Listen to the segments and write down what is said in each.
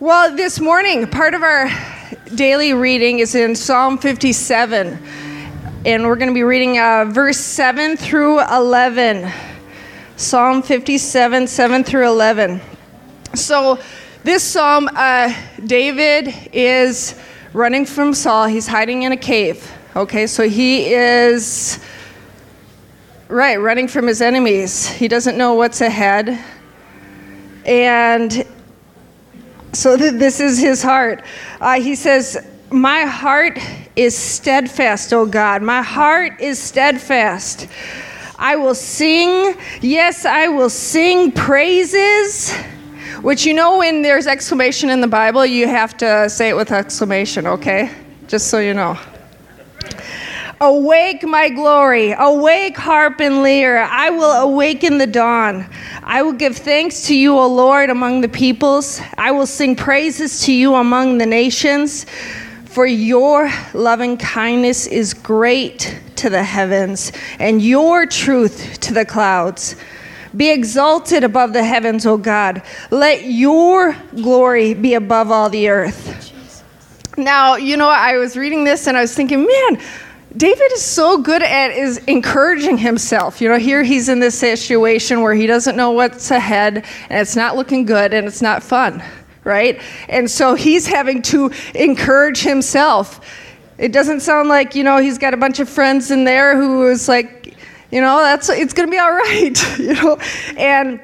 Well, this morning, part of our daily reading is in Psalm 57. And we're going to be reading uh, verse 7 through 11. Psalm 57, 7 through 11. So, this psalm, uh, David is running from Saul. He's hiding in a cave. Okay, so he is, right, running from his enemies. He doesn't know what's ahead. And so th- this is his heart. Uh, he says, My heart is steadfast, O God. My heart is steadfast. I will sing, yes, I will sing praises. Which you know, when there's exclamation in the Bible, you have to say it with exclamation, okay? Just so you know. Awake, my glory. Awake, harp and lyre. I will awaken the dawn. I will give thanks to you, O Lord, among the peoples. I will sing praises to you among the nations. For your loving kindness is great to the heavens, and your truth to the clouds. Be exalted above the heavens, O God. Let your glory be above all the earth. Now, you know, I was reading this and I was thinking, man, David is so good at is encouraging himself. You know, here he's in this situation where he doesn't know what's ahead and it's not looking good and it's not fun, right? And so he's having to encourage himself. It doesn't sound like, you know, he's got a bunch of friends in there who is like, you know, that's it's going to be all right, you know. And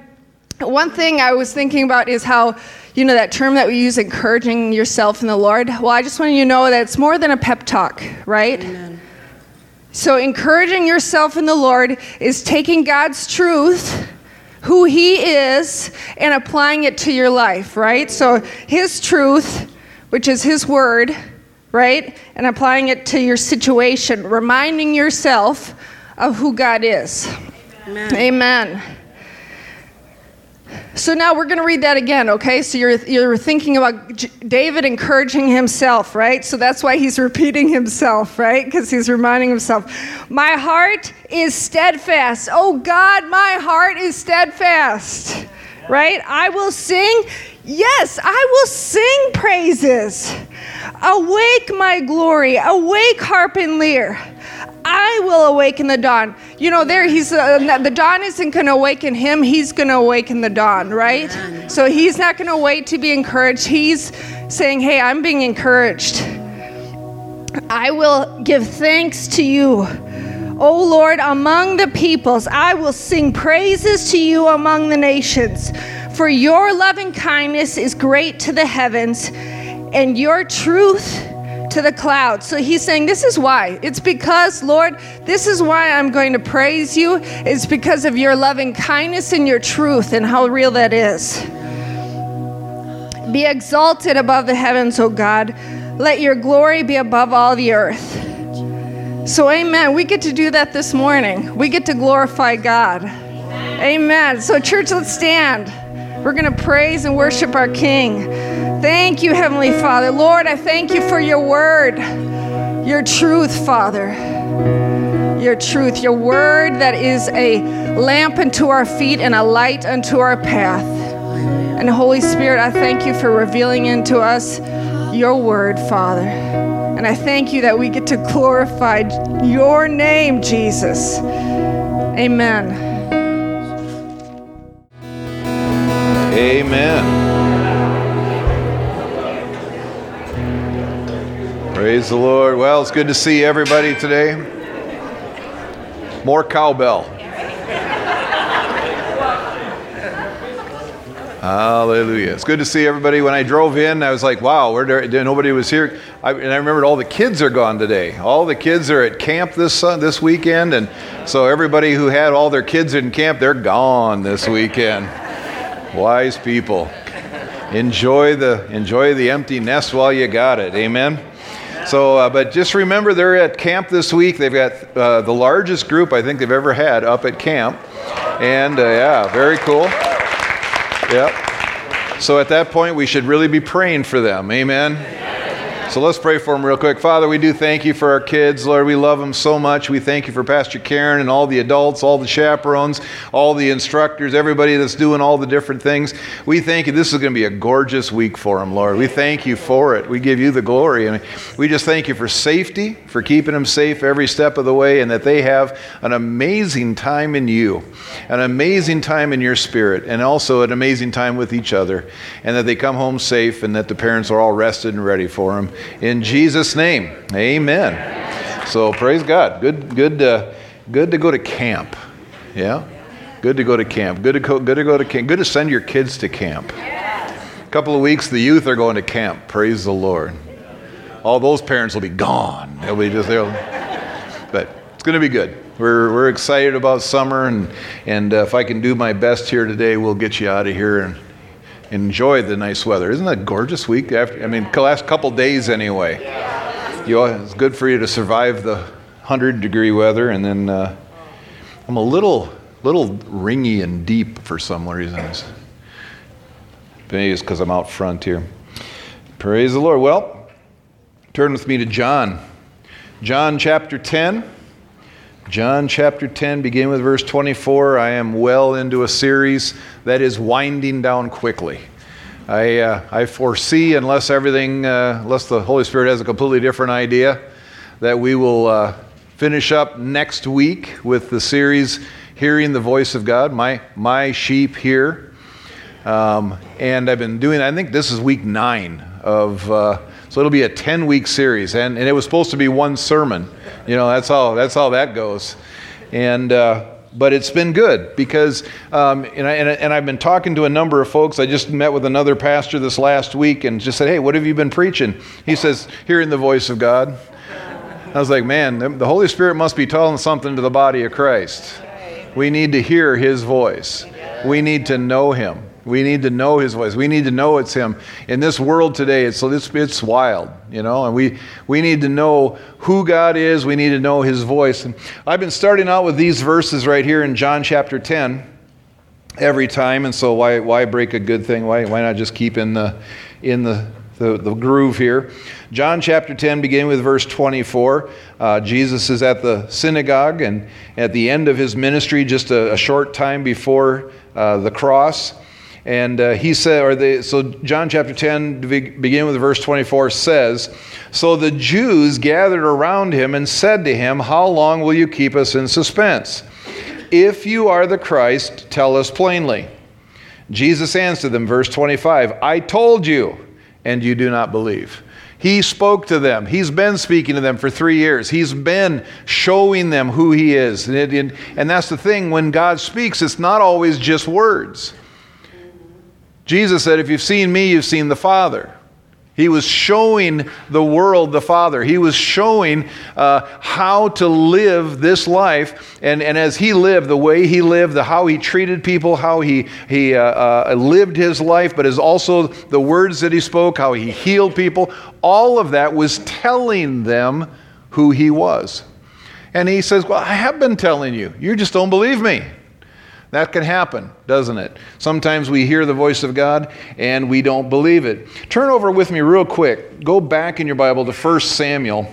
one thing I was thinking about is how you know that term that we use encouraging yourself in the lord well i just want you to know that it's more than a pep talk right Amen. So, encouraging yourself in the Lord is taking God's truth, who He is, and applying it to your life, right? So, His truth, which is His word, right? And applying it to your situation, reminding yourself of who God is. Amen. Amen. So now we're going to read that again, okay? So you're, you're thinking about J- David encouraging himself, right? So that's why he's repeating himself, right? Because he's reminding himself, My heart is steadfast. Oh God, my heart is steadfast, right? I will sing. Yes, I will sing praises. Awake, my glory. Awake, harp and lyre. I will awaken the dawn. You know, there he's uh, the dawn isn't going to awaken him. He's going to awaken the dawn, right? So he's not going to wait to be encouraged. He's saying, "Hey, I'm being encouraged. I will give thanks to you." O Lord, among the peoples, I will sing praises to you among the nations. For your loving kindness is great to the heavens, and your truth to the clouds. So he's saying, This is why. It's because, Lord, this is why I'm going to praise you. It's because of your loving kindness and your truth and how real that is. Be exalted above the heavens, O God. Let your glory be above all the earth. So, amen. We get to do that this morning. We get to glorify God. Amen. So, church, let's stand. We're going to praise and worship our King. Thank you, Heavenly Father. Lord, I thank you for your word, your truth, Father. Your truth, your word that is a lamp unto our feet and a light unto our path. And Holy Spirit, I thank you for revealing into us your word, Father. And I thank you that we get to glorify your name, Jesus. Amen. Amen. Praise the Lord. Well, it's good to see everybody today. More cowbell. Hallelujah. It's good to see everybody. When I drove in, I was like, wow, where nobody was here. I, and I remembered all the kids are gone today. All the kids are at camp this, uh, this weekend. And so everybody who had all their kids in camp, they're gone this weekend. Wise people. Enjoy the, enjoy the empty nest while you got it. Amen. So, uh, but just remember they're at camp this week. They've got uh, the largest group I think they've ever had up at camp. And uh, yeah, very cool. Yep. So at that point, we should really be praying for them. Amen. So let's pray for them real quick. Father, we do thank you for our kids. Lord, we love them so much. We thank you for Pastor Karen and all the adults, all the chaperones, all the instructors, everybody that's doing all the different things. We thank you. This is going to be a gorgeous week for them, Lord. We thank you for it. We give you the glory. And we just thank you for safety, for keeping them safe every step of the way, and that they have an amazing time in you, an amazing time in your spirit, and also an amazing time with each other, and that they come home safe and that the parents are all rested and ready for them. In Jesus' name, amen. So praise God. Good, good, uh, good to go to camp. Yeah, good to go to camp. Good to go, good to go to camp. Good to send your kids to camp. A couple of weeks, the youth are going to camp. Praise the Lord. All those parents will be gone. They'll be just there. But it's going to be good. We're, we're excited about summer, and, and uh, if I can do my best here today, we'll get you out of here and enjoy the nice weather. Isn't that gorgeous week? After, I mean, the last couple days anyway. You it's good for you to survive the 100 degree weather, and then uh, I'm a little, little ringy and deep for some reasons. Maybe it's because I'm out front here. Praise the Lord. Well, turn with me to John. John chapter 10. John chapter 10, beginning with verse 24. I am well into a series that is winding down quickly. I, uh, I foresee, unless everything, uh, unless the Holy Spirit has a completely different idea, that we will uh, finish up next week with the series Hearing the Voice of God, My, my Sheep Hear. Um, and I've been doing, I think this is week nine of, uh, so it'll be a 10 week series. And, and it was supposed to be one sermon. You know, that's how, that's how that goes. And, uh, but it's been good because, um, and, I, and, I've been talking to a number of folks. I just met with another pastor this last week and just said, Hey, what have you been preaching? He says, Hearing the voice of God. I was like, Man, the Holy Spirit must be telling something to the body of Christ. We need to hear his voice, we need to know him. We need to know his voice. We need to know it's him. In this world today, it's, it's, it's wild, you know, and we, we need to know who God is. We need to know his voice. And I've been starting out with these verses right here in John chapter 10 every time. And so why, why break a good thing? Why, why not just keep in the, in the, the, the groove here? John chapter 10, beginning with verse 24. Uh, Jesus is at the synagogue and at the end of his ministry, just a, a short time before uh, the cross. And uh, he said, or they, so John chapter 10, beginning with verse 24, says, So the Jews gathered around him and said to him, How long will you keep us in suspense? If you are the Christ, tell us plainly. Jesus answered them, verse 25, I told you, and you do not believe. He spoke to them. He's been speaking to them for three years. He's been showing them who He is. And, it, and, that's the thing, when God speaks, it's not always just words. Jesus said, If you've seen me, you've seen the Father. He was showing the world the Father. He was showing uh, how to live this life. And, and as he lived, the way he lived, the, how he treated people, how he, he uh, uh, lived his life, but as also the words that he spoke, how he healed people, all of that was telling them who he was. And he says, Well, I have been telling you. You just don't believe me. That can happen, doesn't it? Sometimes we hear the voice of God and we don't believe it. Turn over with me real quick. Go back in your Bible to 1 Samuel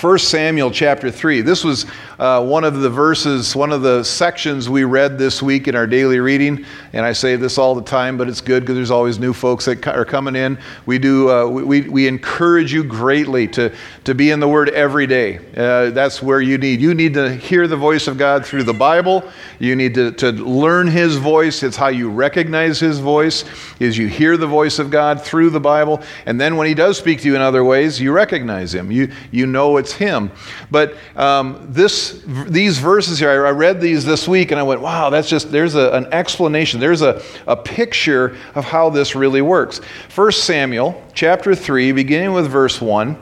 1 Samuel chapter 3. This was uh, one of the verses, one of the sections we read this week in our daily reading. And I say this all the time, but it's good because there's always new folks that are coming in. We do, uh, we, we encourage you greatly to, to be in the Word every day. Uh, that's where you need. You need to hear the voice of God through the Bible. You need to, to learn His voice. It's how you recognize His voice, is you hear the voice of God through the Bible. And then when He does speak to you in other ways, you recognize Him. You, you know it's him. But um, this, these verses here, I, I, read these this week and I went, wow, that's just, there's a, an explanation. There's a, a picture of how this really works. First Samuel chapter 3, beginning with verse 1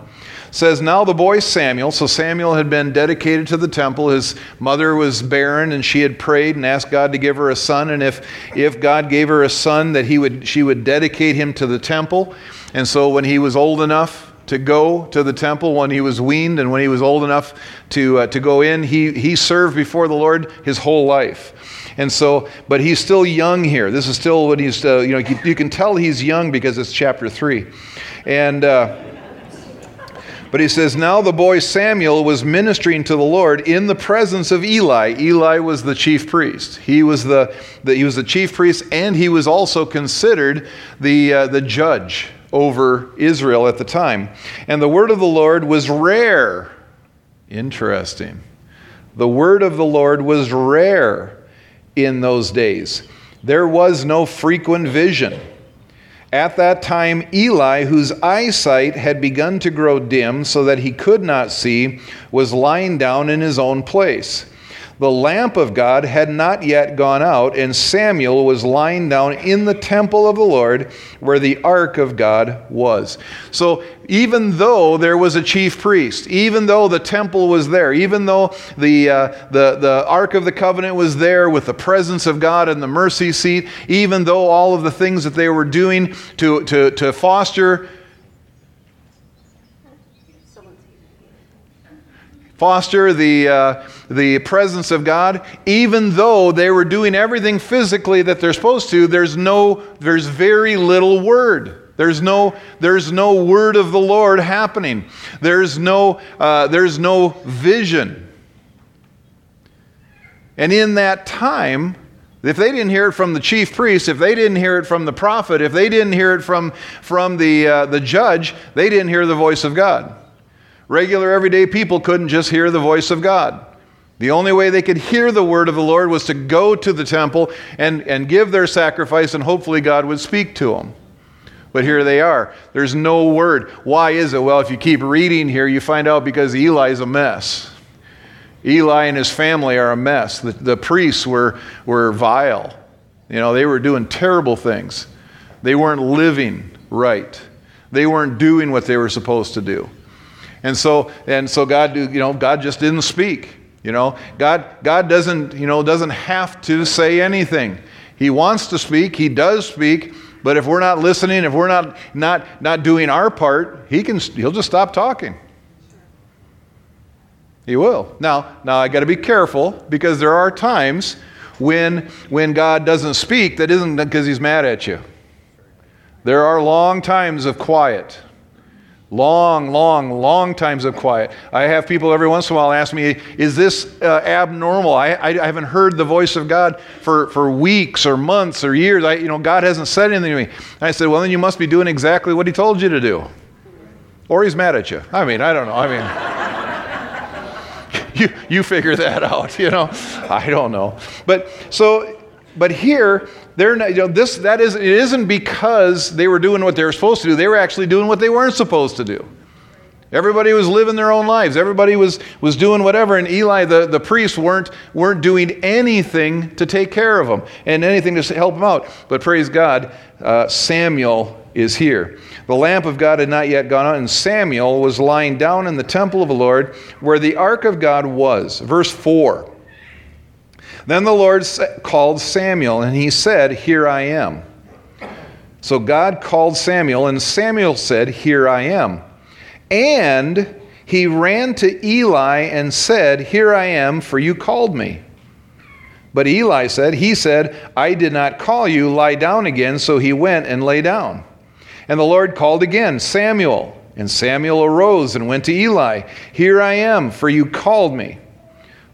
says, Now the boy Samuel, so Samuel had been dedicated to the temple. His mother was barren, and she had prayed and asked God to give her a son. And if, if God gave her a son, that he would, she would dedicate him to the temple. And so when he was old enough, to go to the temple when he was weaned and when he was old enough to, uh, to go in. He, he served before the Lord his whole life. And so, but he's still young here. This is still when he's, uh, you know, you, you, can tell he's young because it's chapter 3. And, uh, But he says, Now the boy Samuel was ministering to the Lord in the presence of Eli. Eli was the chief priest. He was the, the he was the chief priest, and he was also considered the, uh, the judge over Israel at the time. And the word of the Lord was rare. Interesting. The word of the Lord was rare in those days. There was no frequent vision. At that time, Eli, whose eyesight had begun to grow dim so that he could not see, was lying down in his own place. The lamp of God had not yet gone out, and Samuel was lying down in the temple of the Lord where the ark of God was. So, even though there was a chief priest, even though the temple was there, even though the, uh, the, the ark of the covenant was there with the presence of God and the mercy seat, even though all of the things that they were doing to, to, to foster foster the, uh, the presence of God, even though they were doing everything physically that they're supposed to, there's no, there's very little word. There's no, there's no word of the Lord happening. There's no, uh, there's no vision. And in that time, if they didn't hear it from the chief priest, if they didn't hear it from the prophet, if they didn't hear it from, from the, uh, the judge, they didn't hear the voice of God. Regular, everyday people couldn't just hear the voice of God. The only way they could hear the word of the Lord was to go to the temple and, and give their sacrifice, and hopefully God would speak to them. But here they are. There's no word. Why is it? Well, if you keep reading here, you find out because Eli's a mess. Eli and his family are a mess. The, the priests were, were vile. You know, they were doing terrible things. They weren't living right. They weren't doing what they were supposed to do. And so, and so God, you know, God just didn't speak. You know, God, God doesn't, you know, doesn't have to say anything. He wants to speak. He does speak. But if we're not listening, if we're not, not, not doing our part, he can, he'll just stop talking. He will. Now, now I got to be careful because there are times when, when God doesn't speak that isn't because he's mad at you. There are long times of quiet. Long, long, long times of quiet. I have people every once in a while ask me, Is this uh, abnormal? I, I, I, haven't heard the voice of God for, for weeks or months or years. I, you know, God hasn't said anything to me. And I said, Well, then you must be doing exactly what He told you to do. Or He's mad at you. I mean, I don't know. I mean, you, you figure that out, you know. I don't know. But so, but here, they're not, you know, this, that is, it isn't because they were doing what they were supposed to do. They were actually doing what they weren't supposed to do. Everybody was living their own lives. Everybody was, was doing whatever. And Eli, the, the priests, weren't, weren't doing anything to take care of them and anything to help them out. But praise God, uh, Samuel is here. The lamp of God had not yet gone out, and Samuel was lying down in the temple of the Lord where the ark of God was. Verse 4. Then the Lord called Samuel, and he said, Here I am. So God called Samuel, and Samuel said, Here I am. And he ran to Eli and said, Here I am, for you called me. But Eli said, He said, I did not call you, lie down again. So he went and lay down. And the Lord called again, Samuel. And Samuel arose and went to Eli, Here I am, for you called me.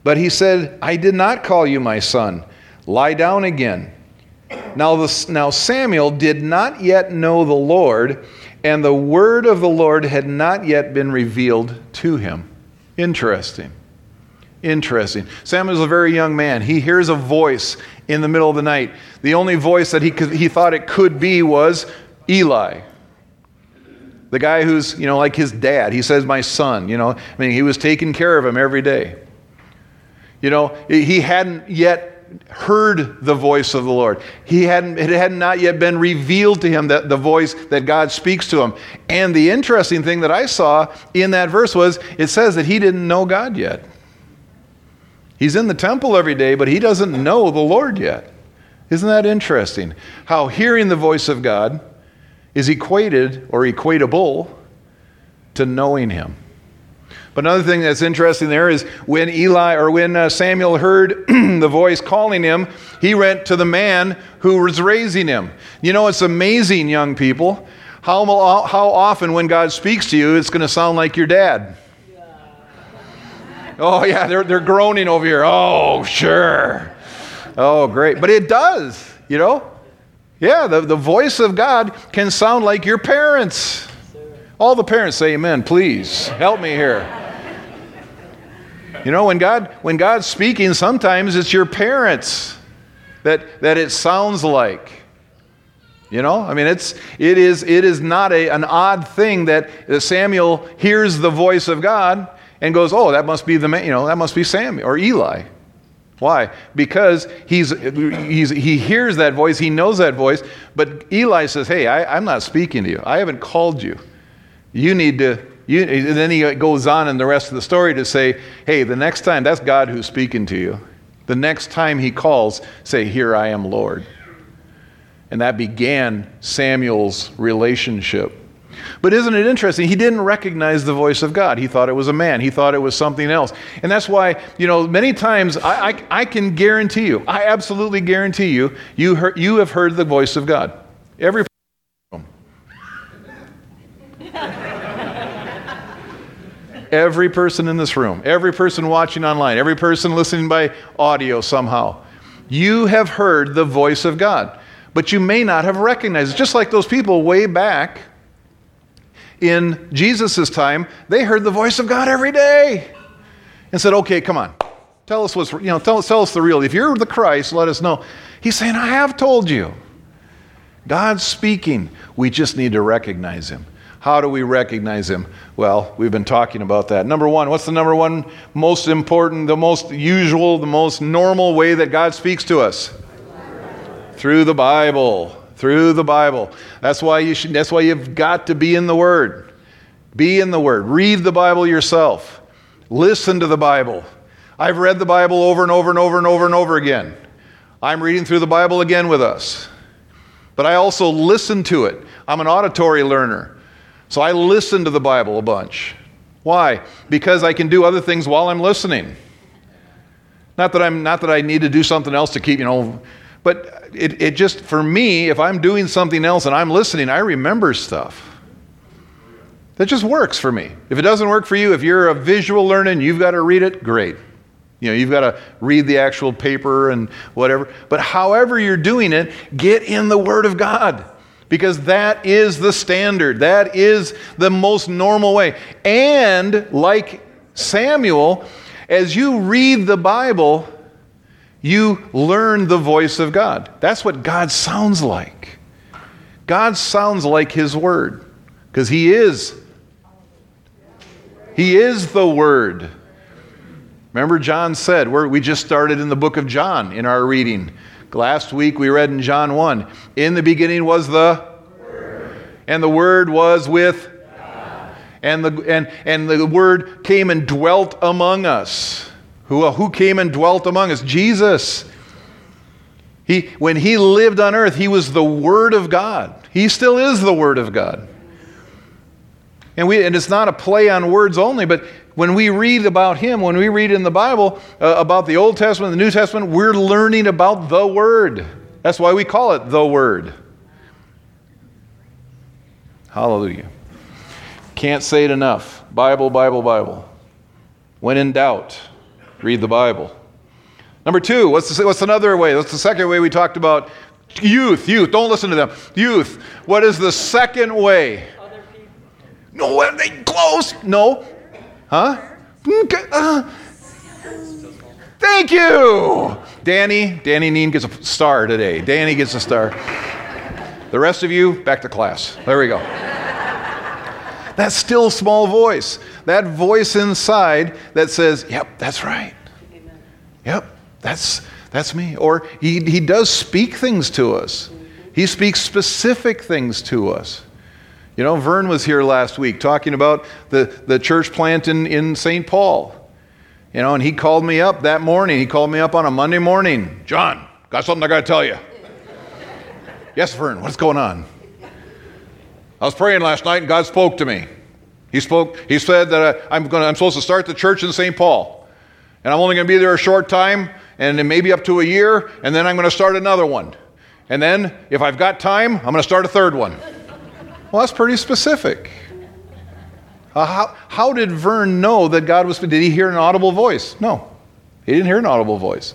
But he said, I did not call you my son. Lie down again. Now, the, now Samuel did not yet know the Lord, and the word of the Lord had not yet been revealed to him. Interesting. Interesting. Samuel's a very young man. He hears a voice in the middle of the night. The only voice that he, could, he thought it could be was Eli. The guy who's, you know, like his dad. He says, My son. You know, I mean, he was taking care of him every day. You know, he hadn't yet heard the voice of the Lord. He hadn't, it had not yet been revealed to him that the voice that God speaks to him. And the interesting thing that I saw in that verse was it says that he didn't know God yet. He's in the temple every day, but he doesn't know the Lord yet. Isn't that interesting? How hearing the voice of God is equated or equatable to knowing him. But another thing that's interesting there is when Eli or when uh, Samuel heard the voice calling him, he went to the man who was raising him. You know, it's amazing, young people, how, how often when God speaks to you, it's going to sound like your dad? Oh, yeah, they're, they're groaning over here. Oh, sure. Oh, great. But it does, you know? Yeah, the, the voice of God can sound like your parents. All the parents say amen, please. Help me here. You know, when God when God's speaking, sometimes it's your parents that that it sounds like. You know, I mean, it's it is it is not a, an odd thing that Samuel hears the voice of God and goes, "Oh, that must be the man, you know, that must be Samuel or Eli." Why? Because he's, he's, he hears that voice, he knows that voice, but Eli says, Hey, I, I'm not speaking to you. I haven't called you. You need to, you, and then he goes on in the rest of the story to say, Hey, the next time, that's God who's speaking to you. The next time he calls, say, Here I am, Lord. And that began Samuel's relationship but isn't it interesting? He didn't recognize the voice of God. He thought it was a man, he thought it was something else. And that's why, you know, many times I, I, I can guarantee you, I absolutely guarantee you, you, heard, you have heard the voice of God. Every Every person in this room, every person watching online, every person listening by audio somehow, you have heard the voice of God, but you may not have recognized it. Just like those people way back in Jesus' time, they heard the voice of God every day and said, okay, come on. Tell us what's, you know, tell, tell us the real. If you're the Christ, let us know. He's saying, I have told you. God's speaking. We just need to recognize him. How do we recognize him? Well, we've been talking about that. Number one, what's the number one most important, the most usual, the most normal way that God speaks to us? Through the Bible through the Bible. That's why you should, that's why you've got to be in the Word. Be in the Word. Read the Bible yourself. Listen to the Bible. I've read the Bible over and over and over and over and over again. I'm reading through the Bible again with us. But I also listen to it. I'm an auditory learner. So I listen to the Bible a bunch. Why? Because I can do other things while I'm listening. Not that I'm not that I need to do something else to keep, you know, but it, it just, for me, if I'm doing something else and I'm listening, I remember stuff. That just works for me. If it doesn't work for you, if you're a visual learner and you've got to read it, great. You know, you've got to read the actual paper and whatever. But however you're doing it, get in the Word of God because that is the standard. That is the most normal way. And like Samuel, as you read the Bible, you learn the voice of God. That's what God sounds like. God sounds like His Word because He is. He is the Word. Remember, John said, we just started in the book of John in our reading. Last week we read in John 1 In the beginning was the Word. And the Word was with God. And the, and, and the Word came and dwelt among us. Who, who came and dwelt among us? Jesus. He, when he lived on earth, he was the Word of God. He still is the Word of God. And, we, and it's not a play on words only, but when we read about him, when we read in the Bible uh, about the Old Testament, the New Testament, we're learning about the Word. That's why we call it the Word. Hallelujah. Can't say it enough. Bible, Bible, Bible. When in doubt, read the Bible. Number two, what's, the, what's another way? What's the second way we talked about? Youth, youth, don't listen to them. Youth, what is the second way? Other people. No, they close? No. Huh? Uh, thank you. Danny, Danny Neen gets a star today. Danny gets a star. The rest of you, back to class. There we go. that still small voice, that voice inside that says, Yep, that's right. Amen. Yep, that's, that's me. Or he, he does speak things to us, he speaks specific things to us. You know, Vern was here last week talking about the, the church plant in, in St. Paul. You know, and he called me up that morning. He called me up on a Monday morning. John, got something I got to tell you. yes, Vern, what's going on? I was praying last night and God spoke to me. He spoke, he said that uh, I'm, gonna, I'm supposed to start the church in St. Paul. And I'm only going to be there a short time, and maybe up to a year, and then I'm going to start another one. And then, if I've got time, I'm going to start a third one. Well, that's pretty specific. Uh, how, how did Vern know that God was? Did he hear an audible voice? No, he didn't hear an audible voice.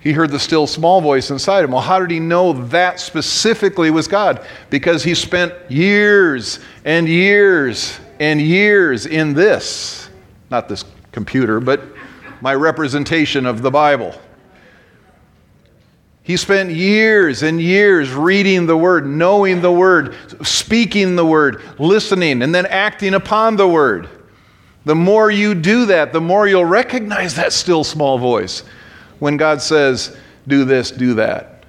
He heard the still small voice inside him. Well, how did he know that specifically was God? Because he spent years and years and years in this, not this computer, but my representation of the Bible. He spent years and years reading the Word, knowing the Word, speaking the Word, listening, and then acting upon the Word. The more you do that, the more you'll recognize that still small voice when God says, do this, do that.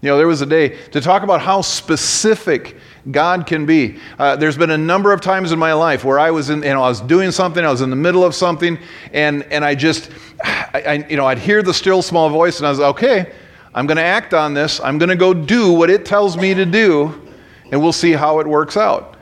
You know, there was a day to talk about how specific God can be. Uh, there's been a number of times in my life where I was in, you know, I was doing something, I was in the middle of something, and, and I just, I, I, you know, I'd hear the still small voice, and I was okay. I'm going to act on this. I'm going to go do what it tells me to do, and we'll see how it works out.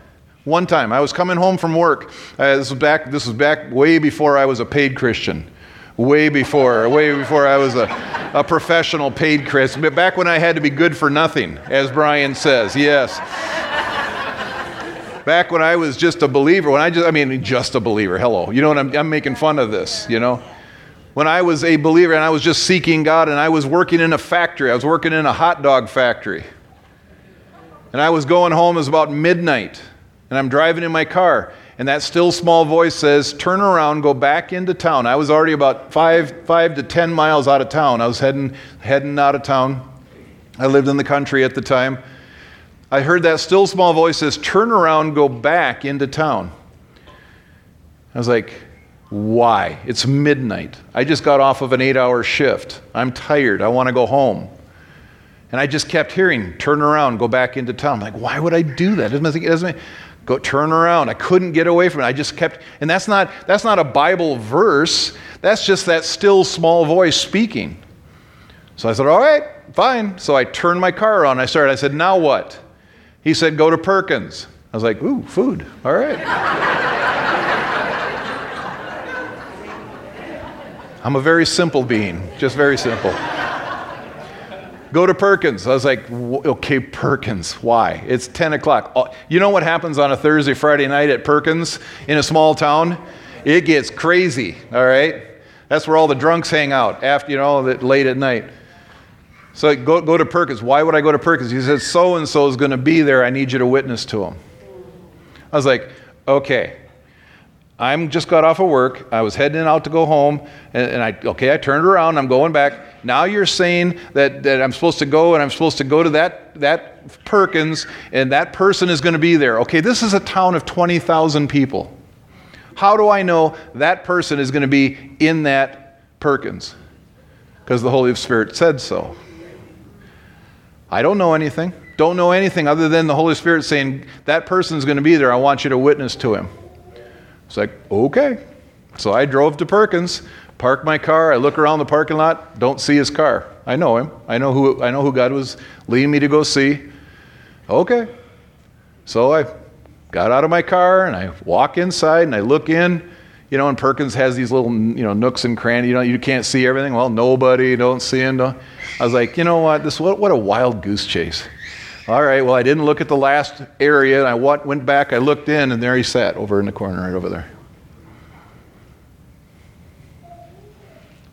One time, I was coming home from work. Uh, this was back. This was back way before I was a paid Christian. Way before, way before I was a, a professional paid Christian. Back when I had to be good for nothing, as Brian says. Yes back when I was just a believer, when I just, I mean, just a believer, hello. You know what? I'm, I'm making fun of this, you know? When I was a believer and I was just seeking God and I was working in a factory, I was working in a hot dog factory. And I was going home, it was about midnight, and I'm driving in my car, and that still small voice says, Turn around, go back into town. I was already about five, five to 10 miles out of town. I was heading, heading out of town. I lived in the country at the time. I heard that still small voice says, Turn around, go back into town. I was like, Why? It's midnight. I just got off of an eight hour shift. I'm tired. I want to go home. And I just kept hearing, Turn around, go back into town. I'm like, why would I do that? It doesn't, it doesn't go turn around. I couldn't get away from it. I just kept, and that's not that's not a Bible verse. That's just that still small voice speaking. So I said, all right, fine. So I turned my car on. I started. I said, now what? He said, Go to Perkins. I was like, Ooh, food. All right. I'm a very simple being, just very simple. Go to Perkins. I was like, okay, Perkins. Why? It's 10 o'clock. Oh, you know what happens on a Thursday, Friday night at Perkins in a small town? It gets crazy, all right? That's where all the drunks hang out after, you know, late at night. So go, go to Perkins. Why would I go to Perkins? He says, so and so is going to be there. I need you to witness to him. I was like, okay. I'm just got off of work. I was heading out to go home, and, and, I okay, I turned around. I'm going back. Now you're saying that, that I'm supposed to go, and I'm supposed to go to that that Perkins, and that person is going to be there. Okay, this is a town of 20,000 people. How do I know that person is going to be in that Perkins? Because the Holy Spirit said so. I don't know anything. Don't know anything other than the Holy Spirit saying, That person's going to be there. I want you to witness to him. It's like, okay. So I drove to Perkins, parked my car. I look around the parking lot, don't see his car. I know him. I know who, I know who God was leading me to go see. Okay. So I got out of my car and I walk inside and I look in. You know, and Perkins has these little, you know, nooks and crannies. You know, you can't see everything. Well, nobody, don't see him. Don't. I was like, you know what? This what, what a wild goose chase. All right, well, I didn't look at the last area. And I went back, I looked in, and there he sat over in the corner, right over there.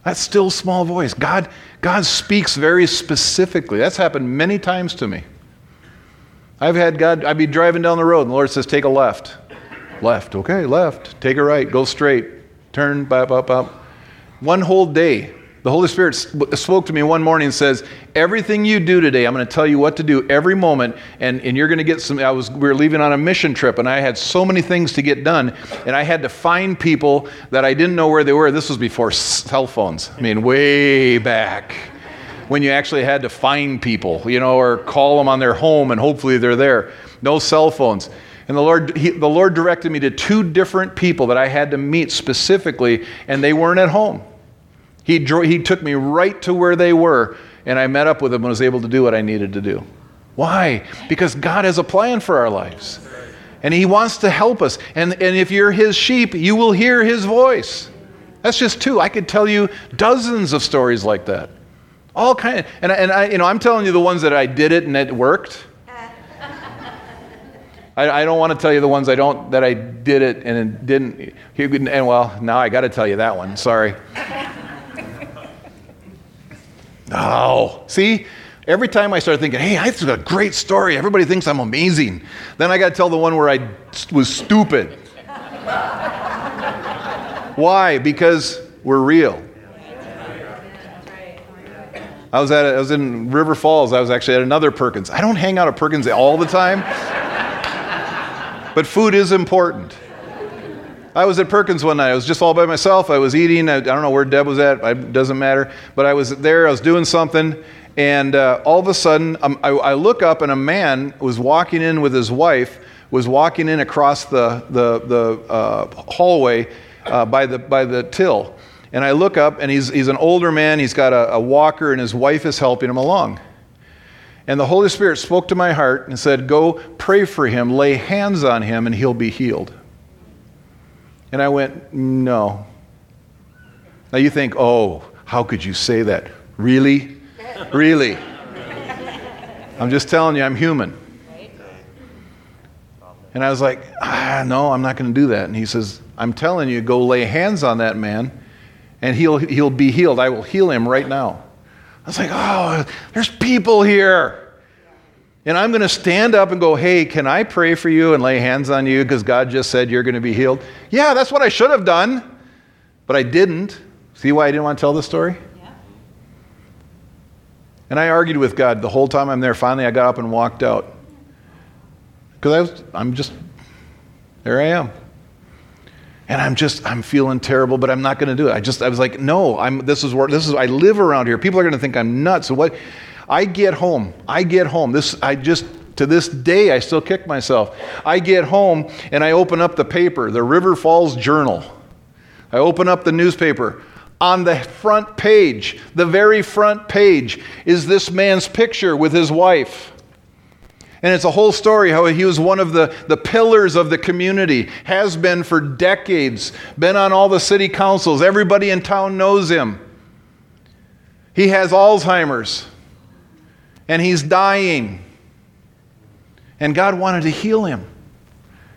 That still small voice. God, God speaks very specifically. That's happened many times to me. I've had God, I'd be driving down the road, and the Lord says, Take a left. Left, okay, left. Take a right, go straight. Turn, up, up, up. One whole day, the Holy Spirit spoke to me one morning and says, Everything you do today, I'm going to tell you what to do every moment, and, and you're going to get some. I was, we were leaving on a mission trip, and I had so many things to get done, and I had to find people that I didn't know where they were. This was before cell phones, I mean, way back when you actually had to find people, you know, or call them on their home, and hopefully they're there. No cell phones. And the Lord, he, the Lord directed me to two different people that I had to meet specifically, and they weren't at home. He, drew, he took me right to where they were, and I met up with them and was able to do what I needed to do. Why? Because God has a plan for our lives. And He wants to help us. And, and if you're His sheep, you will hear His voice. That's just two. I could tell you dozens of stories like that. All kind of, and, and I, you know, I'm telling you the ones that I did it and it worked. I, I, don't want to tell you the ones I don't that I did it and it didn't. And well, now I got to tell you that one. Sorry. Oh, see, every time I start thinking, "Hey, this is a great story. Everybody thinks I'm amazing," then I got to tell the one where I was stupid. Why? Because we're real. I was at I was in River Falls. I was actually at another Perkins. I don't hang out at Perkins all the time. but food is important. I was at Perkins one night. I was just all by myself. I was eating. I, I don't know where Deb was at. It doesn't matter. But I was there. I was doing something. And uh, all of a sudden, um, I, I, look up and a man was walking in with his wife, was walking in across the, the, the uh, hallway uh, by, the, by the till. And I look up, and he's, he's an older man. He's got a, a walker, and his wife is helping him along. And the Holy Spirit spoke to my heart and said, Go pray for him, lay hands on him, and he'll be healed. And I went, No. Now you think, Oh, how could you say that? Really? really? I'm just telling you, I'm human. And I was like, ah, No, I'm not going to do that. And he says, I'm telling you, go lay hands on that man and he'll, he'll be healed. I will heal him right now. I was like, oh, there's people here. And I'm going to stand up and go, hey, can I pray for you and lay hands on you because God just said you're going to be healed? Yeah, that's what I should have done, but I didn't. See why I didn't want to tell the story? Yeah. And I argued with God the whole time I'm there. Finally, I got up and walked out. Because I was, I'm just, there I am and I'm just I'm feeling terrible, but I'm not going to do it. I just I was like, no, I'm this is where this is I live around here. People are going to think I'm nuts. So what? I get home. I get home. This I just to this day I still kick myself. I get home and I open up the paper, the River Falls Journal. I open up the newspaper. On the front page, the very front page, is this man's picture with his wife. And it's a whole story how he was one of the, the pillars of the community, has been for decades, been on all the city councils. Everybody in town knows him. He has Alzheimer's, and he's dying. And God wanted to heal him.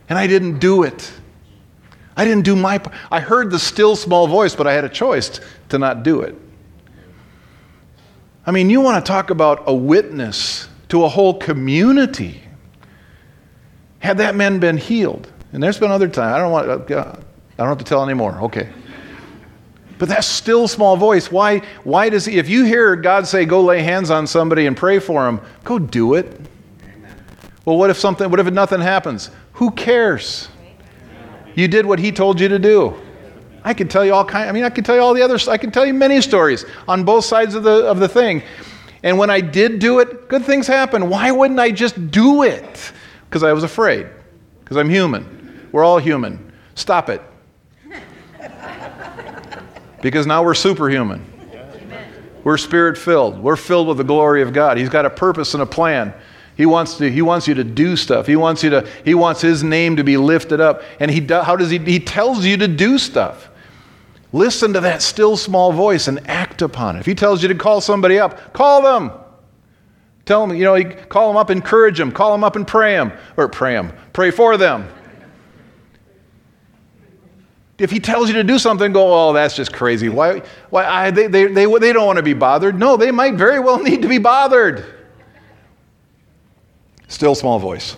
And I didn't do it. I didn't do my part. I heard the still small voice, but I had a choice to not do it. I mean, you want to talk about a witness to a whole community. Had that man been healed, and there's been other times, I don't want, uh, I don't have to tell anymore. Okay. But that's still small voice, why, why does he, if you hear God say, go lay hands on somebody and pray for them, go do it. Well, what if something, what if nothing happens? Who cares? You did what he told you to do. I could tell you all kind, I mean, I could tell you all the other. I can tell you many stories on both sides of the, of the thing. And when I did do it, good things happened. Why wouldn't I just do it? Because I was afraid. Because I'm human. We're all human. Stop it. Because now we're superhuman. We're spirit filled. We're filled with the glory of God. He's got a purpose and a plan. He wants, to, he wants you to do stuff. He wants, you to, he wants his name to be lifted up. And he do, how does he? He tells you to do stuff. Listen to that still small voice and act upon it. If he tells you to call somebody up, call them. Tell them, you know, call them up, encourage them, call them up and pray them, or pray them, pray for them. If he tells you to do something, go, oh, that's just crazy. Why, why I, they, they, they, they don't want to be bothered. No, they might very well need to be bothered. Still small voice.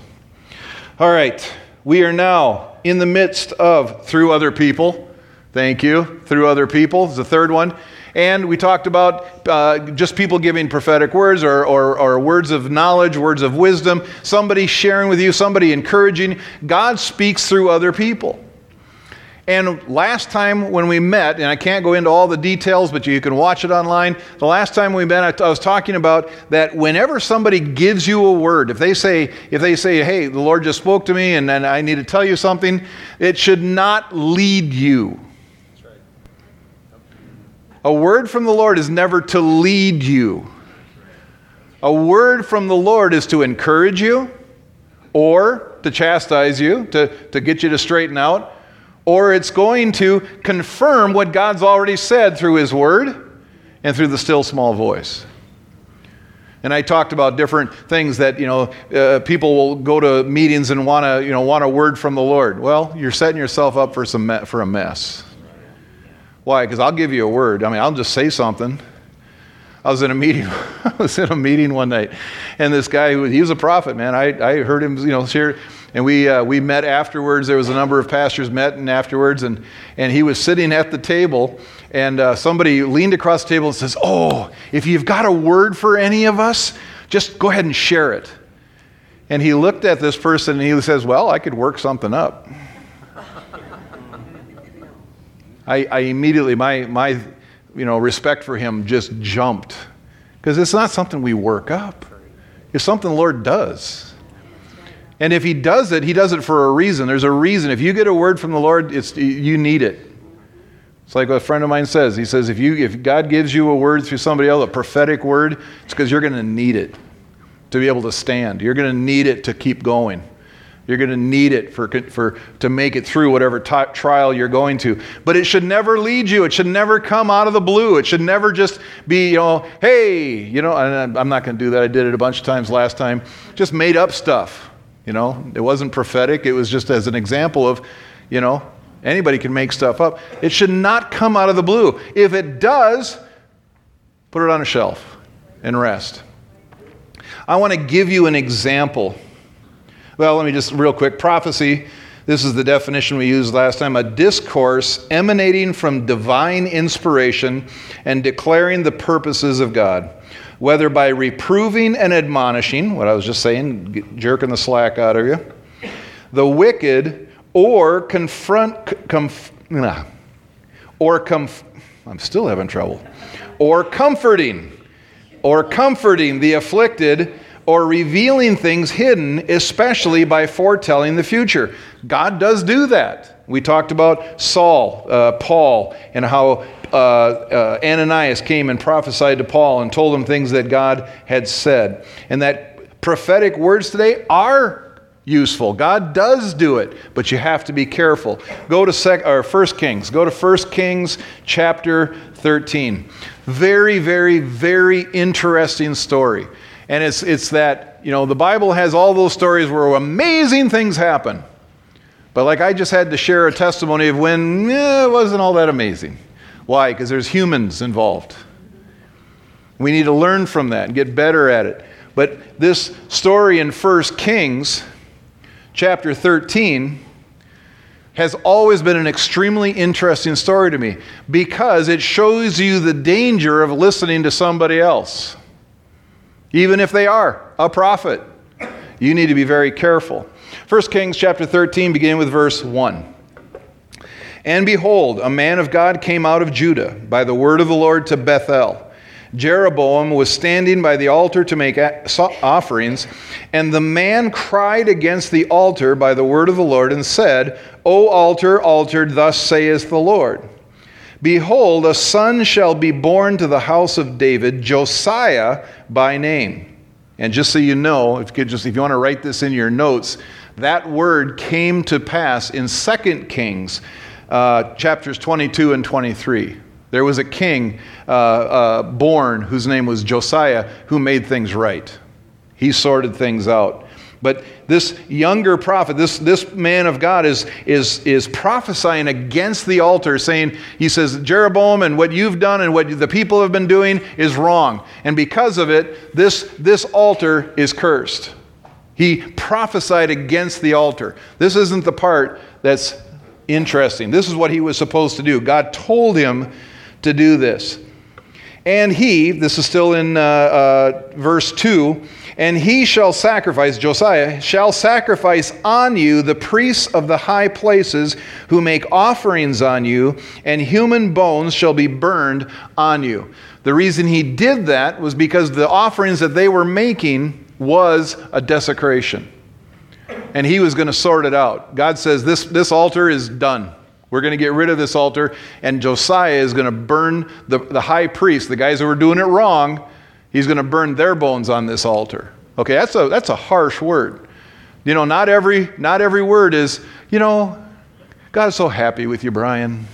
All right, we are now in the midst of, through other people, Thank you. Through other people is the third one. And we talked about uh, just people giving prophetic words or, or, or, words of knowledge, words of wisdom, somebody sharing with you, somebody encouraging. God speaks through other people. And last time when we met, and I can't go into all the details, but you can watch it online. The last time we met, I was talking about that whenever somebody gives you a word, if they say, if they say, hey, the Lord just spoke to me and, and I need to tell you something, it should not lead you. A word from the Lord is never to lead you. A word from the Lord is to encourage you or to chastise you, to, to get you to straighten out, or it's going to confirm what God's already said through His Word and through the still small voice. And I talked about different things that, you know, uh, people will go to meetings and want to, you know, want a word from the Lord. Well, you're setting yourself up for, some me- for a mess. Why? Because I'll give you a word. I mean, I'll just say something. I was in a meeting. I was in a meeting one night, and this guy, he was a prophet, man. I, I heard him, you know, share, and we, uh, we met afterwards. There was a number of pastors met and afterwards, and, and he was sitting at the table, and uh, somebody leaned across the table and says, Oh, if you've got a word for any of us, just go ahead and share it. And he looked at this person and he says, Well, I could work something up. I, I immediately, my, my you know, respect for him just jumped. Because it's not something we work up, it's something the Lord does. And if he does it, he does it for a reason. There's a reason. If you get a word from the Lord, it's, you need it. It's like a friend of mine says. He says, if, you, if God gives you a word through somebody else, a prophetic word, it's because you're going to need it to be able to stand. You're going to need it to keep going. You're going to need it for, for, to make it through whatever t- trial you're going to. But it should never lead you. It should never come out of the blue. It should never just be, you know, hey, you know, I'm not going to do that. I did it a bunch of times last time. Just made up stuff. You know, it wasn't prophetic. It was just as an example of, you know, Anybody can make stuff up. It should not come out of the blue. If it does, put it on a shelf and rest. I want to give you an example. Well, let me just real quick prophecy. This is the definition we used last time a discourse emanating from divine inspiration and declaring the purposes of God, whether by reproving and admonishing, what I was just saying, jerking the slack out of you, the wicked or confront, comf, nah, or comf, I'm still having trouble, or comforting, or comforting the afflicted, or revealing things hidden, especially by foretelling the future. God does do that. We talked about Saul, uh, Paul, and how uh, uh, Ananias came and prophesied to Paul and told him things that God had said. And that prophetic words today are useful. God does do it, but you have to be careful. Go to sec, or 1 Kings. Go to 1 Kings chapter 13. Very, very, very interesting story. And it's, it's that, you know, the Bible has all those stories where amazing things happen. But like I just had to share a testimony of when eh, it wasn't all that amazing. Why? Because there's humans involved. We need to learn from that and get better at it. But this story in 1 Kings chapter 13 has always been an extremely interesting story to me because it shows you the danger of listening to somebody else. Even if they are a prophet, you need to be very careful. 1 Kings chapter 13, beginning with verse 1. And behold, a man of God came out of Judah by the word of the Lord to Bethel Jeroboam was standing by the altar to make offerings, and the man cried against the altar by the word of the Lord and said, O altar, altered, thus saith the Lord. Behold, a son shall be born to the house of David, Josiah by name. And just so you know, if you, just, if you want to write this in your notes, that word came to pass in 2 Kings, uh, chapters 22 and 23. There was a king uh, uh, born whose name was Josiah who made things right. He sorted things out. But this younger prophet, this, this man of God, is, is, is prophesying against the altar, saying, He says, Jeroboam and what you've done and what the people have been doing is wrong. And because of it, this, this altar is cursed. He prophesied against the altar. This isn't the part that's interesting. This is what he was supposed to do. God told him to do this. And he, this is still in uh, uh, verse 2, and he shall sacrifice, Josiah, shall sacrifice on you the priests of the high places who make offerings on you, and human bones shall be burned on you. The reason he did that was because the offerings that they were making was a desecration. And he was going to sort it out. God says, This, this altar is done. We're going to get rid of this altar, and Josiah is going to burn the, the high priest, the guys who were doing it wrong, he's going to burn their bones on this altar. Okay, that's a, that's a harsh word. You know, not every, not every word is, you know, God is so happy with you, Brian.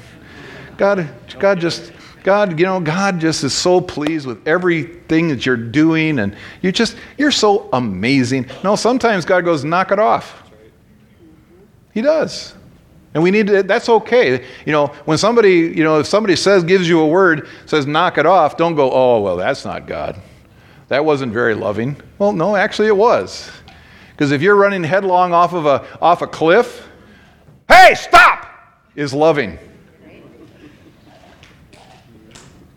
God, God just, God, you know, God just is so pleased with everything that you're doing and you just, you're so amazing. No, sometimes God goes, knock it off. He does. And we need to, that's okay. You know, when somebody, you know, if somebody says, gives you a word, says, knock it off, don't go, oh, well, that's not God. That wasn't very loving. Well, no, actually it was. Because if you're running headlong off of a, off a cliff, hey, stop, is loving.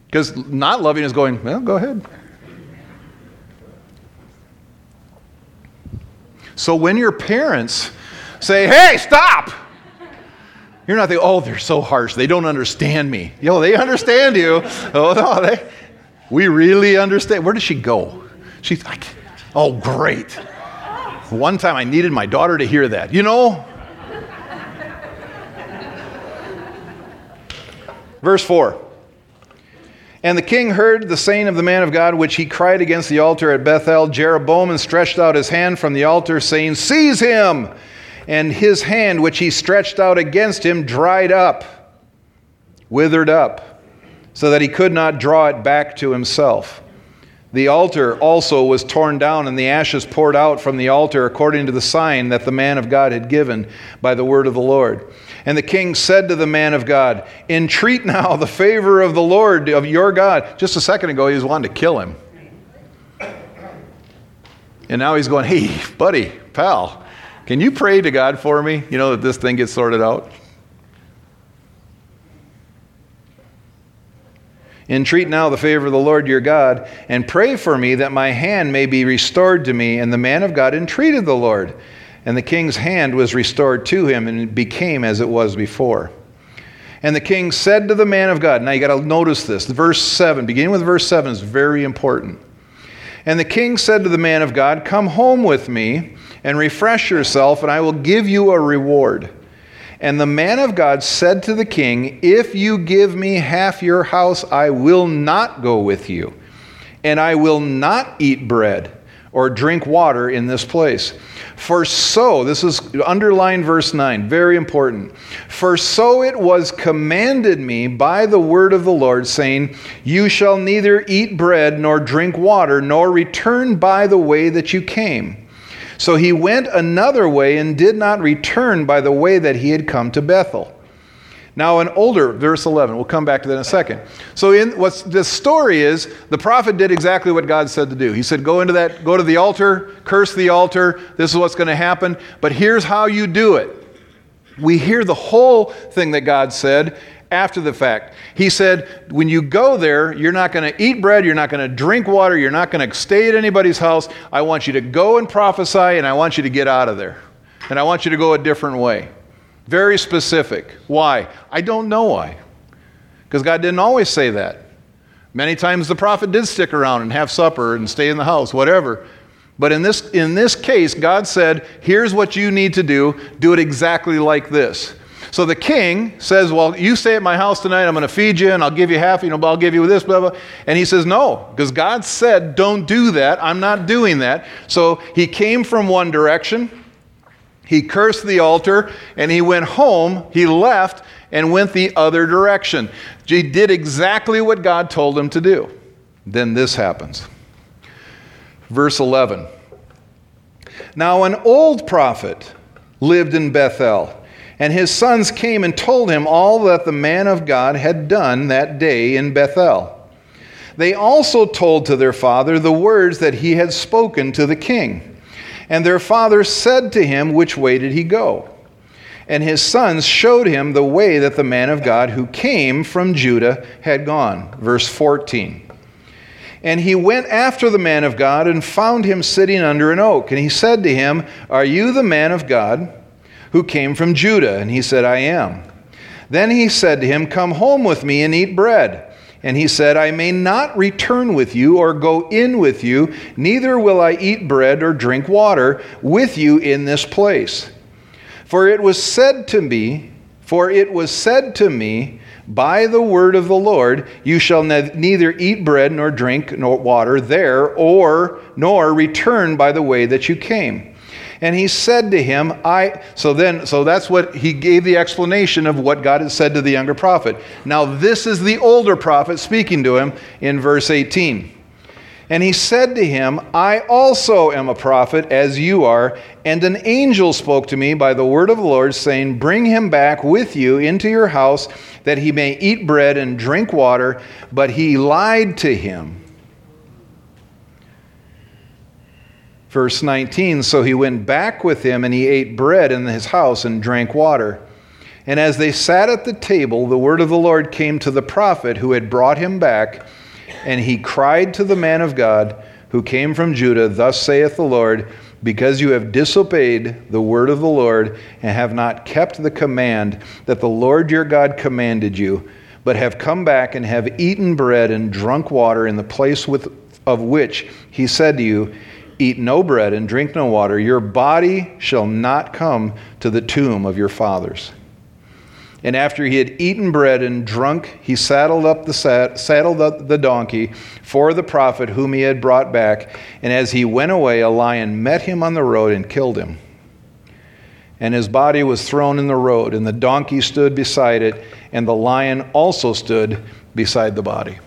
Because not loving is going, well, go ahead. So when your parents say, hey, stop, you're not thinking, oh, they're so harsh. They don't understand me. Yo, they understand you. Oh, no, they, we really understand. Where does she go? She's like, oh, great. One time I needed my daughter to hear that. You know? Verse 4. And the king heard the saying of the man of God, which he cried against the altar at Bethel. Jeroboam and stretched out his hand from the altar, saying, Seize him! and his hand, which he stretched out against him, dried up, withered up, so that he could not draw it back to himself. The altar also was torn down, and the ashes poured out from the altar according to the sign that the man of God had given by the word of the Lord. And the king said to the man of God, Entreat now the favor of the Lord, of your God. Just a second ago, he was wanting to kill him. And now he's going, Hey, buddy, pal, can you pray to God for me, you know, that this thing gets sorted out? Entreat now the favor of the Lord your God, and pray for me that my hand may be restored to me. And the man of God entreated the Lord, and the king's hand was restored to him, and it became as it was before. And the king said to the man of God, now you got to notice this. Verse 7, beginning with verse 7 is very important. And the king said to the man of God, Come home with me and refresh yourself, and I will give you a reward. And the man of God said to the king, If you give me half your house, I will not go with you, and I will not eat bread or drink water in this place. For so, this is underline verse 9, very important. For so it was commanded me by the word of the Lord, saying, You shall neither eat bread nor drink water, nor return by the way that you came. So he went another way and did not return by the way that he had come to Bethel. Now, an older, verse 11, we'll come back to that in a second. So, in what's the story is, the prophet did exactly what God said to do. He said, Go into that, go to the altar, curse the altar, this is what's going to happen, but here's how you do it. We hear the whole thing that God said, after the fact. He said, when you go there, you're not going to eat bread, you're not going to drink water, you're not going to stay at anybody's house. I want you to go and prophesy, and I want you to get out of there. And I want you to go a different way. Very specific. Why? I don't know why. Because God didn't always say that. Many times the prophet did stick around and have supper and stay in the house, whatever. But in this, in this case, God said, here's what you need to do. Do it exactly like this. So the king says, Well, you stay at my house tonight, I'm going to feed you and I'll give you half, you know, I'll give you this, blah, blah. And he says, No, because God said, Don't do that. I'm not doing that. So he came from one direction, he cursed the altar, and he went home, he left, and went the other direction. He did exactly what God told him to do. Then this happens. Verse 11. Now, an old prophet lived in Bethel and his sons came and told him all that the man of God had done that day in Bethel. They also told to their father the words that he had spoken to the king. And their father said to him, Which way did he go? And his sons showed him the way that the man of God who came from Judah had gone. Verse 14. And he went after the man of God and found him sitting under an oak. And he said to him, Are you the man of God? Who came from Judah? And he said, I am. Then he said to him, Come home with me and eat bread. And he said, I may not return with you or go in with you, neither will I eat bread or drink water with you in this place. For it was said to me, for it was said to me, by the word of the Lord, you shall ne- neither eat bread nor drink nor water there, or nor return by the way that you came. And he said to him, I so then so that's what he gave the explanation of what God had said to the younger prophet. Now this is the older prophet speaking to him in verse 18. And he said to him, I also am a prophet, as you are. And an angel spoke to me by the word of the Lord, saying, Bring him back with you into your house, that he may eat bread and drink water. But he lied to him. Verse 19 So he went back with him, and he ate bread in his house and drank water. And as they sat at the table, the word of the Lord came to the prophet who had brought him back. And he cried to the man of God who came from Judah, Thus saith the Lord, because you have disobeyed the word of the Lord and have not kept the command that the Lord your God commanded you, but have come back and have eaten bread and drunk water in the place with, of which he said to you, Eat no bread and drink no water, your body shall not come to the tomb of your fathers. And after he had eaten bread and drunk, he saddled up the saddled up the donkey for the prophet whom he had brought back. And as he went away, a lion met him on the road and killed him. And his body was thrown in the road, and the donkey stood beside it, and the lion also stood beside the body.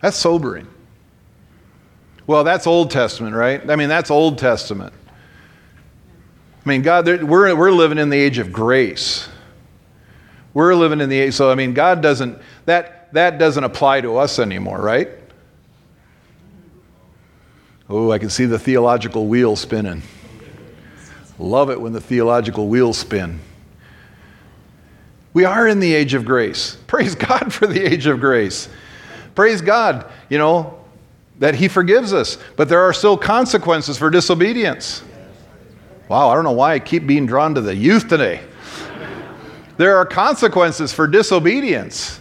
That's sobering. Well, that's Old Testament, right? I mean, that's Old Testament. I mean, God, we're, we're living in the age of grace. We're living in the age, so I mean, God doesn't, that, that doesn't apply to us anymore, right? Oh, I can see the theological wheel spinning. Love it when the theological wheels spin. We are in the age of grace. Praise God for the age of grace. Praise God, you know, that He forgives us, but there are still consequences for disobedience. Wow, I don't know why I keep being drawn to the youth today. there are consequences for disobedience.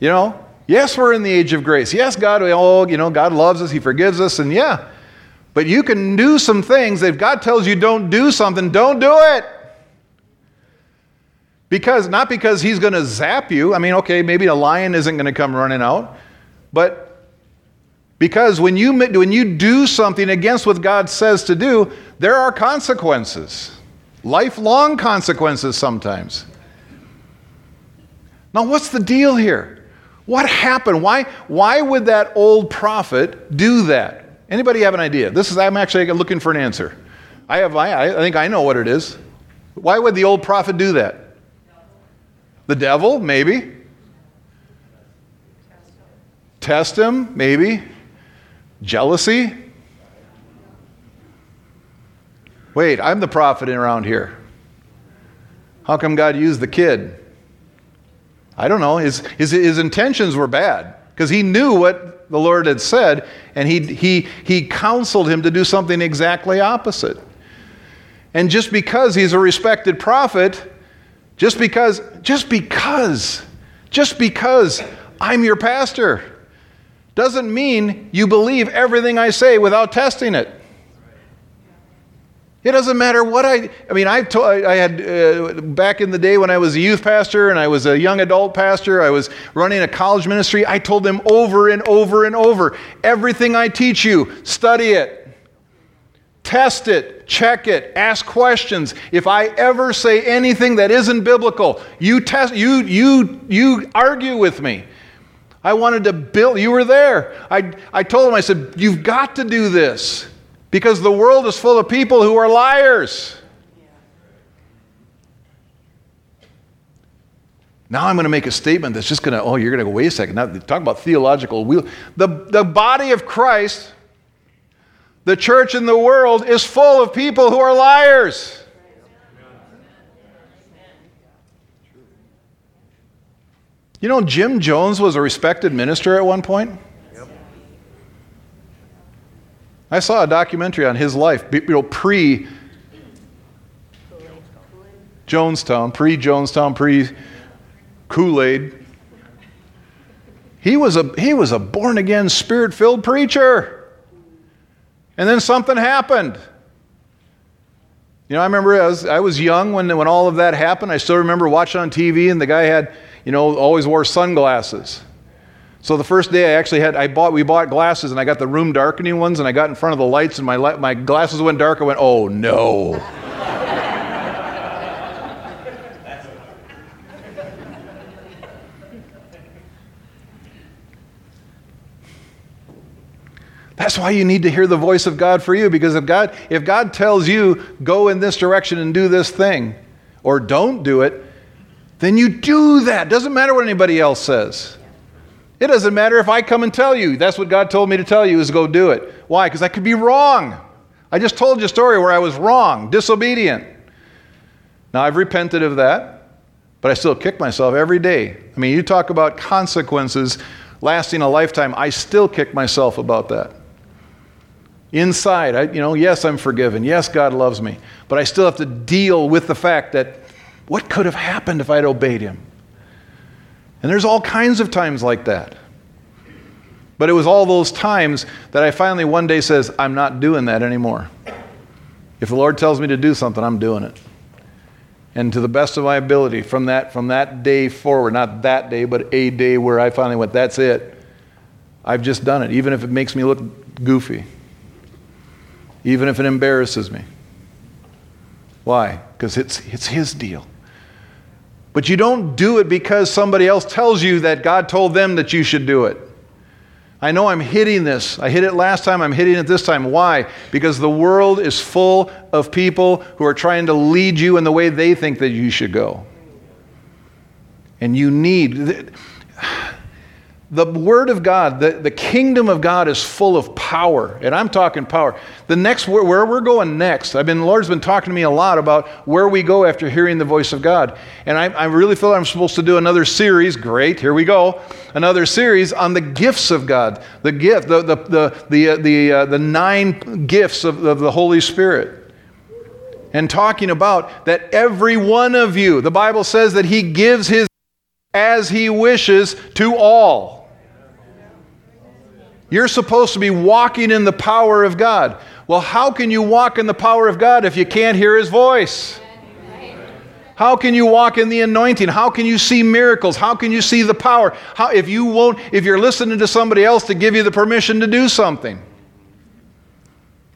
You know, yes, we're in the age of grace. Yes, God, oh, you know, God loves us, He forgives us, and yeah. But you can do some things. If God tells you don't do something, don't do it. Because, not because He's going to zap you. I mean, okay, maybe a lion isn't going to come running out, but because when you, when you do something against what God says to do, there are consequences, lifelong consequences sometimes. Now, what's the deal here? What happened? Why, why would that old prophet do that? Anybody have an idea? This is, I'm actually looking for an answer. I, have, I, I think I know what it is. Why would the old prophet do that? The devil, maybe. Test him, maybe. Jealousy? Wait, I'm the prophet around here. How come God used the kid? I don't know. His, his, his intentions were bad because he knew what the Lord had said and he, he, he counseled him to do something exactly opposite. And just because he's a respected prophet, just because, just because, just because I'm your pastor, doesn't mean you believe everything I say without testing it. It doesn't matter what I. I mean, I, to, I had uh, back in the day when I was a youth pastor and I was a young adult pastor. I was running a college ministry. I told them over and over and over, everything I teach you, study it, test it, check it, ask questions. If I ever say anything that isn't biblical, you test. You you you argue with me. I wanted to build, you were there. I, I told him, I said, You've got to do this because the world is full of people who are liars. Now I'm going to make a statement that's just going to, oh, you're going to go, wait a second. Now, talk about theological wheel. The, the body of Christ, the church in the world, is full of people who are liars. You know, Jim Jones was a respected minister at one point. Yep. I saw a documentary on his life, you know, pre Jonestown, pre Jonestown, pre Kool Aid. He was a he was a born again, spirit filled preacher, and then something happened. You know, I remember I was, I was young when, when all of that happened. I still remember watching on TV, and the guy had you know, always wore sunglasses. So the first day I actually had, I bought, we bought glasses and I got the room darkening ones and I got in front of the lights and my, my glasses went dark. I went, oh no. That's why you need to hear the voice of God for you because if God if God tells you go in this direction and do this thing or don't do it, then you do that. Doesn't matter what anybody else says. It doesn't matter if I come and tell you. That's what God told me to tell you is go do it. Why? Because I could be wrong. I just told you a story where I was wrong, disobedient. Now I've repented of that, but I still kick myself every day. I mean, you talk about consequences lasting a lifetime, I still kick myself about that. Inside, I, you know, yes, I'm forgiven. Yes, God loves me. But I still have to deal with the fact that what could have happened if I'd obeyed Him? And there's all kinds of times like that. But it was all those times that I finally one day says, I'm not doing that anymore. If the Lord tells me to do something, I'm doing it. And to the best of my ability, from that, from that day forward, not that day, but a day where I finally went, that's it. I've just done it, even if it makes me look goofy even if it embarrasses me. Why? Because it's, it's His deal. But you don't do it because somebody else tells you that God told them that you should do it. I know I'm hitting this. I hit it last time, I'm hitting it this time. Why? Because the world is full of people who are trying to lead you in the way they think that you should go. And you need the Word of God, the, the kingdom of God is full of power. And I'm talking power. The next, where, where we're going next, I've been, the Lord's been talking to me a lot about where we go after hearing the voice of God. And I, I really feel I'm supposed to do another series. Great, here we go. Another series on the gifts of God. The gift, the, the, the, the, uh, the, uh, the nine gifts of, of the Holy Spirit. And talking about that every one of you, the Bible says that He gives His as He wishes to all. You're supposed to be walking in the power of God. Well, how can you walk in the power of God if you can't hear His voice? How can you walk in the anointing? How can you see miracles? How can you see the power? How, if you won't, if you're listening to somebody else to give you the permission to do something,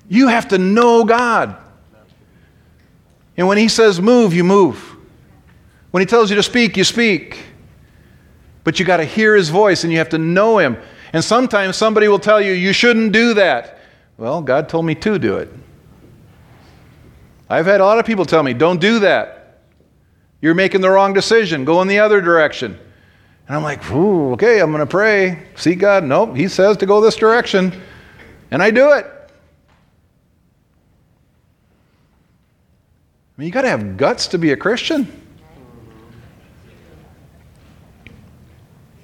you have to know God. And when He says move, you move. When He tells you to speak, you speak. But you got to hear His voice and you have to know Him. And sometimes somebody will tell you, you shouldn't do that. Well, God told me to do it. I've had a lot of people tell me, don't do that. You're making the wrong decision. Go in the other direction. And I'm like, ooh, okay, I'm going to pray. See God? Nope, He says to go this direction. And I do it. I mean, you got to have guts to be a Christian.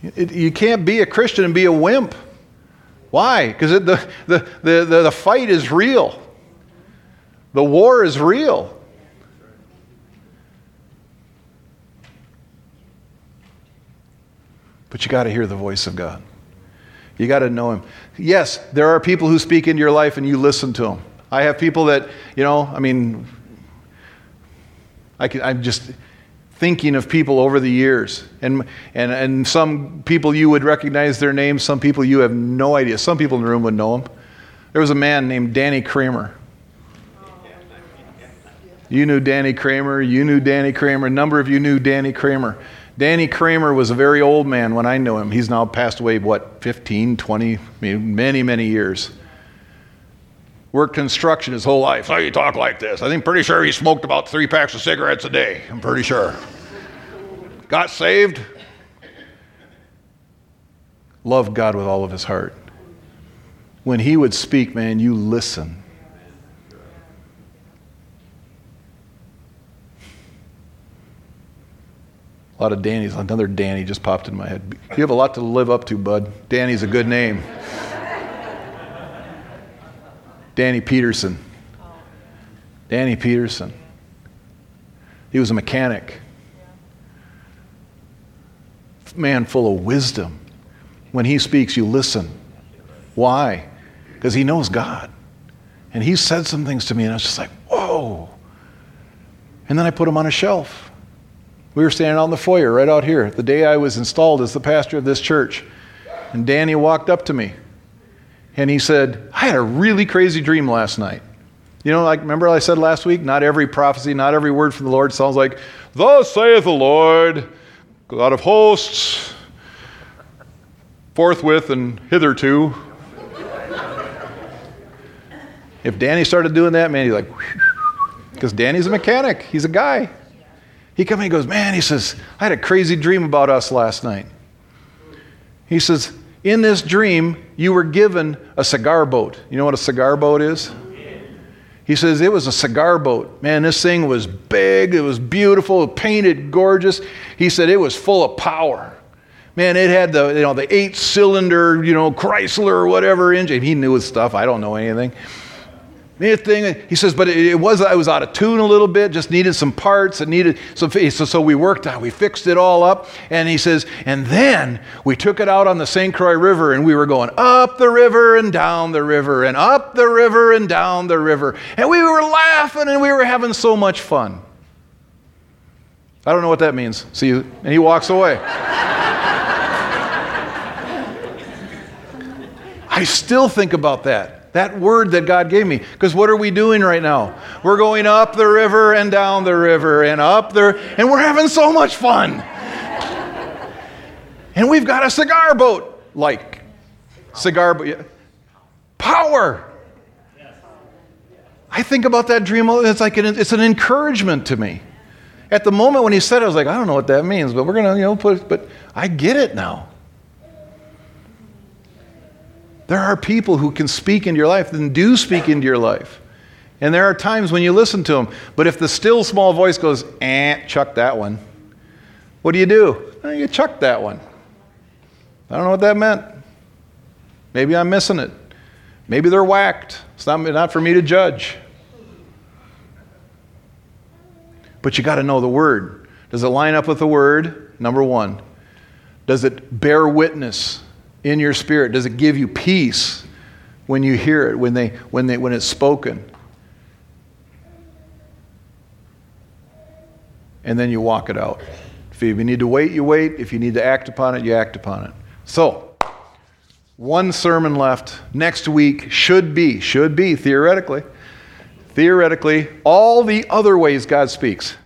It, you can't be a Christian and be a wimp. Why? Because the, the, the, the, the fight is real, the war is real. But you got to hear the voice of God. You got to know Him. Yes, there are people who speak into your life and you listen to them. I have people that, you know, I mean, I can, I'm just, thinking of people over the years. And, and, and some people you would recognize their names, some people you have no idea. Some people in the room would know them. There was a man named Danny Kramer. You knew Danny Kramer. You knew Danny Kramer. A number of you knew Danny Kramer. Danny Kramer was a very old man when I knew him. He's now passed away, what, 15, 20, many, many years. Worked construction his whole life. How you talk like this? I think pretty sure he smoked about three packs of cigarettes a day. I'm pretty sure. Got saved. Loved God with all of his heart. When he would speak, man, you listen. A lot of Danny's. Another Danny just popped in my head. You have a lot to live up to, bud. Danny's a good name. Danny Peterson. Danny Peterson. He was a mechanic. Man full of wisdom. When he speaks, you listen. Why? Because he knows God. And he said some things to me, and I was just like, whoa. And then I put him on a shelf. We were standing out in the foyer right out here the day I was installed as the pastor of this church. And Danny walked up to me and he said, I had a really crazy dream last night. You know, like, remember I said last week, not every prophecy, not every word from the Lord sounds like, Thus saith the Lord, God of hosts, forthwith and hitherto. if Danny started doing that, man, he's like, because Danny's a mechanic, he's a guy. He comes and he goes, Man, he says, I had a crazy dream about us last night. He says, In this dream, you were given a cigar boat. You know what a cigar boat is? He says it was a cigar boat. Man, this thing was big, it was beautiful, painted gorgeous. He said it was full of power. Man, it had the, you know, the eight cylinder, you know, Chrysler or whatever engine. He knew his stuff. I don't know anything thing. He says, but it was I was out of tune a little bit, just needed some parts. It needed some. So, so we worked out, we fixed it all up. And he says, and then we took it out on the St. Croix River, and we were going up the river and down the river and up the river and down the river, and we were laughing and we were having so much fun. I don't know what that means. See, and he walks away. I still think about that. That word that God gave me. Because what are we doing right now? We're going up the river and down the river and up there, and we're having so much fun. and we've got a cigar boat, like cigar boat. Power. I think about that dream. Oh, it's like an, it's an encouragement to me. At the moment when he said it, I was like, I don't know what that means, but we're gonna, you know, put. But I get it now. There are people who can speak into your life and do speak into your life. And there are times when you listen to them. But if the still small voice goes, eh, chuck that one, what do you do? You chuck that one. I don't know what that meant. Maybe I'm missing it. Maybe they're whacked. It's not, not for me to judge. But you got to know the word. Does it line up with the word? Number one. Does it bear witness in your spirit? Does it give you peace when you hear it, when, they, when, they, when it's spoken? And then you walk it out. If you need to wait, you wait. If you need to act upon it, you act upon it. So, one sermon left. Next week should be, should be, theoretically, theoretically, all the other ways God speaks.